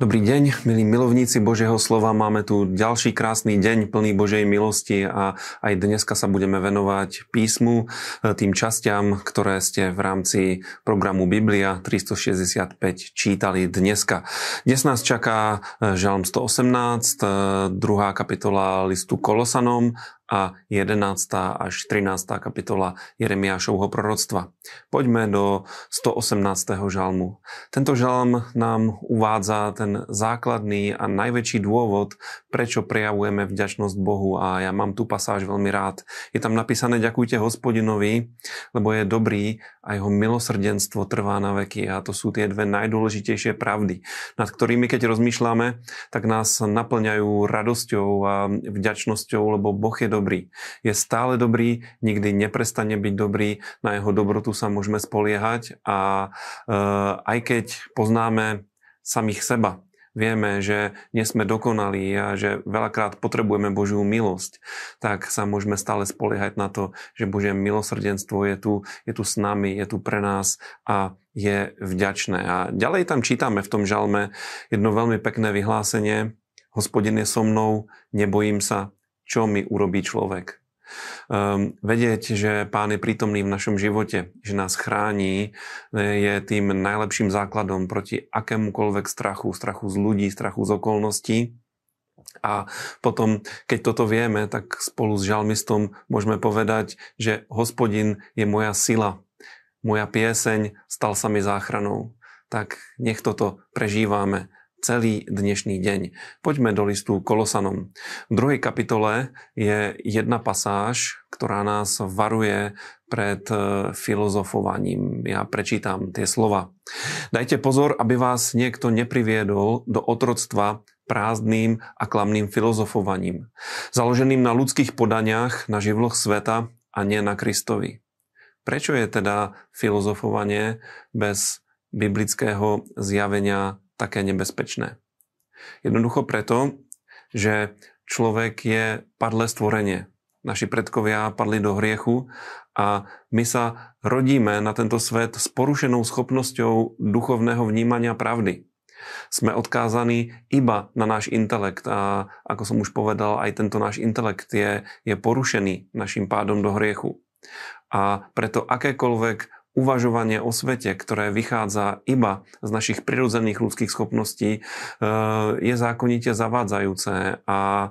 Dobrý deň, milí milovníci Božieho slova. Máme tu ďalší krásny deň plný Božej milosti a aj dneska sa budeme venovať písmu, e, tým častiam, ktoré ste v rámci programu Biblia 365 čítali dneska. Dnes nás čaká e, Žalm 118, e, druhá kapitola listu Kolosanom a 11. až 13. kapitola Jeremiášovho proroctva. Poďme do 118. žalmu. Tento žalm nám uvádza ten základný a najväčší dôvod, prečo prejavujeme vďačnosť Bohu a ja mám tú pasáž veľmi rád. Je tam napísané ďakujte hospodinovi, lebo je dobrý a jeho milosrdenstvo trvá na veky a to sú tie dve najdôležitejšie pravdy, nad ktorými keď rozmýšľame, tak nás naplňajú radosťou a vďačnosťou, lebo Boh je dobrý dobrý. Je stále dobrý, nikdy neprestane byť dobrý, na jeho dobrotu sa môžeme spoliehať a e, aj keď poznáme samých seba, vieme, že nie sme dokonalí a že veľakrát potrebujeme Božiu milosť, tak sa môžeme stále spoliehať na to, že Božie milosrdenstvo je tu, je tu s nami, je tu pre nás a je vďačné. A ďalej tam čítame v tom žalme jedno veľmi pekné vyhlásenie. Hospodin je so mnou, nebojím sa, čo mi urobí človek. Um, vedieť, že Pán je prítomný v našom živote, že nás chráni, je tým najlepším základom proti akémukoľvek strachu, strachu z ľudí, strachu z okolností. A potom, keď toto vieme, tak spolu s žalmistom môžeme povedať, že hospodin je moja sila, moja pieseň stal sa mi záchranou. Tak nech toto prežívame celý dnešný deň. Poďme do listu Kolosanom. V druhej kapitole je jedna pasáž, ktorá nás varuje pred e, filozofovaním. Ja prečítam tie slova. Dajte pozor, aby vás niekto nepriviedol do otroctva prázdným a klamným filozofovaním, založeným na ľudských podaniach, na živloch sveta a nie na Kristovi. Prečo je teda filozofovanie bez biblického zjavenia také nebezpečné. Jednoducho preto, že človek je padlé stvorenie. Naši predkovia padli do hriechu a my sa rodíme na tento svet s porušenou schopnosťou duchovného vnímania pravdy. Sme odkázaní iba na náš intelekt a ako som už povedal, aj tento náš intelekt je, je porušený našim pádom do hriechu. A preto akékoľvek uvažovanie o svete, ktoré vychádza iba z našich prirodzených ľudských schopností, e, je zákonite zavádzajúce a e,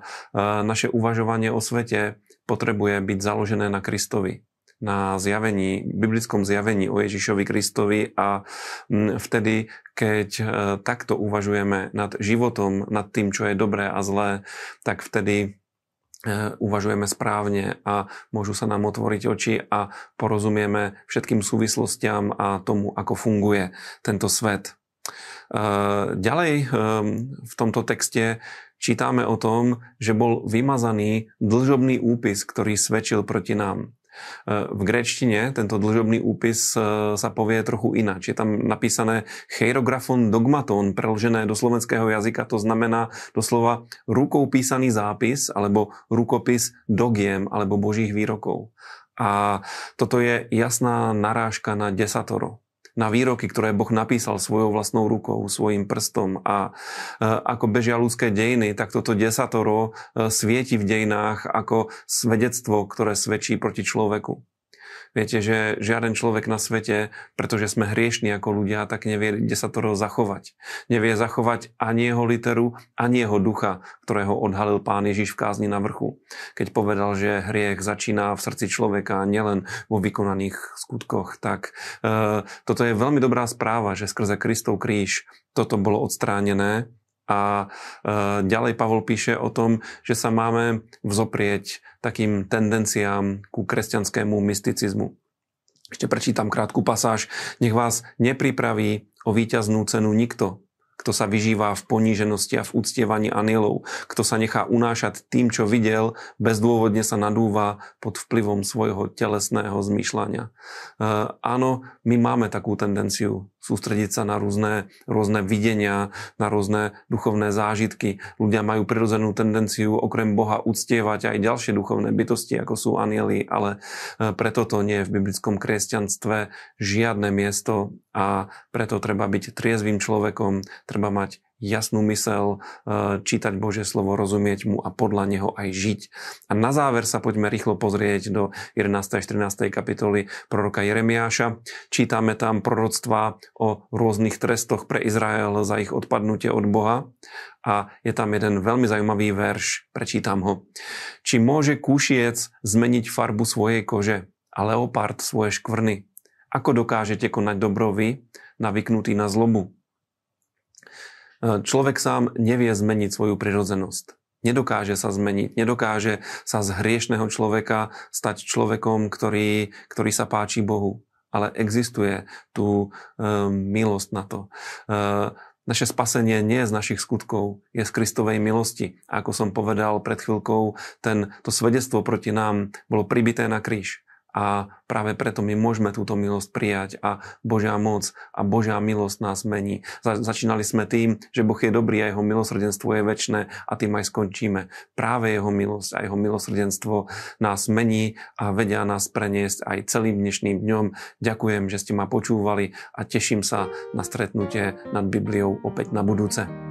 naše uvažovanie o svete potrebuje byť založené na Kristovi na zjavení, biblickom zjavení o Ježišovi Kristovi a vtedy, keď e, takto uvažujeme nad životom, nad tým, čo je dobré a zlé, tak vtedy uvažujeme správne a môžu sa nám otvoriť oči a porozumieme všetkým súvislostiam a tomu, ako funguje tento svet. E, ďalej e, v tomto texte čítame o tom, že bol vymazaný dlžobný úpis, ktorý svedčil proti nám. V gréčtine tento dlžobný úpis e, sa povie trochu ináč. Je tam napísané chirografon dogmaton, preložené do slovenského jazyka, to znamená doslova rukou písaný zápis alebo rukopis dogiem alebo božích výrokov. A toto je jasná narážka na desatoro na výroky, ktoré Boh napísal svojou vlastnou rukou, svojim prstom. A e, ako bežia ľudské dejiny, tak toto desatoro e, svieti v dejinách ako svedectvo, ktoré svedčí proti človeku. Viete, že žiaden človek na svete, pretože sme hriešni ako ľudia, tak nevie, kde sa to zachovať. Nevie zachovať ani jeho literu, ani jeho ducha, ktorého odhalil pán Ježiš v kázni na vrchu. Keď povedal, že hriech začína v srdci človeka, nielen vo vykonaných skutkoch, tak e, toto je veľmi dobrá správa, že skrze Kristov kríž toto bolo odstránené a e, ďalej Pavol píše o tom, že sa máme vzoprieť takým tendenciám ku kresťanskému mysticizmu. Ešte prečítam krátku pasáž. Nech vás nepripraví o víťaznú cenu nikto, kto sa vyžíva v poníženosti a v uctievaní anielov, kto sa nechá unášať tým, čo videl, bezdôvodne sa nadúva pod vplyvom svojho telesného zmýšľania. E, áno, my máme takú tendenciu sústrediť sa na rôzne, rôzne videnia, na rôzne duchovné zážitky. Ľudia majú prirodzenú tendenciu okrem Boha uctievať aj ďalšie duchovné bytosti, ako sú anieli, ale e, preto to nie je v biblickom kresťanstve žiadne miesto a preto treba byť triezvým človekom, treba mať jasnú mysel, e, čítať Božie slovo, rozumieť mu a podľa neho aj žiť. A na záver sa poďme rýchlo pozrieť do 11. a 14. kapitoly proroka Jeremiáša. Čítame tam proroctva o rôznych trestoch pre Izrael za ich odpadnutie od Boha. A je tam jeden veľmi zaujímavý verš, prečítam ho. Či môže kúšiec zmeniť farbu svojej kože a leopard svoje škvrny? Ako dokážete konať dobrovi, navyknutý na zlobu? Človek sám nevie zmeniť svoju prirodzenosť. Nedokáže sa zmeniť, nedokáže sa z hriešného človeka stať človekom, ktorý, ktorý sa páči Bohu. Ale existuje tu e, milosť na to. E, naše spasenie nie je z našich skutkov, je z Kristovej milosti. Ako som povedal pred chvíľkou, ten, to svedectvo proti nám bolo pribité na kríž. A práve preto my môžeme túto milosť prijať a Božia moc a Božia milosť nás mení. Začínali sme tým, že Boh je dobrý a jeho milosrdenstvo je väčné a tým aj skončíme. Práve jeho milosť a jeho milosrdenstvo nás mení a vedia nás preniesť aj celým dnešným dňom. Ďakujem, že ste ma počúvali a teším sa na stretnutie nad Bibliou opäť na budúce.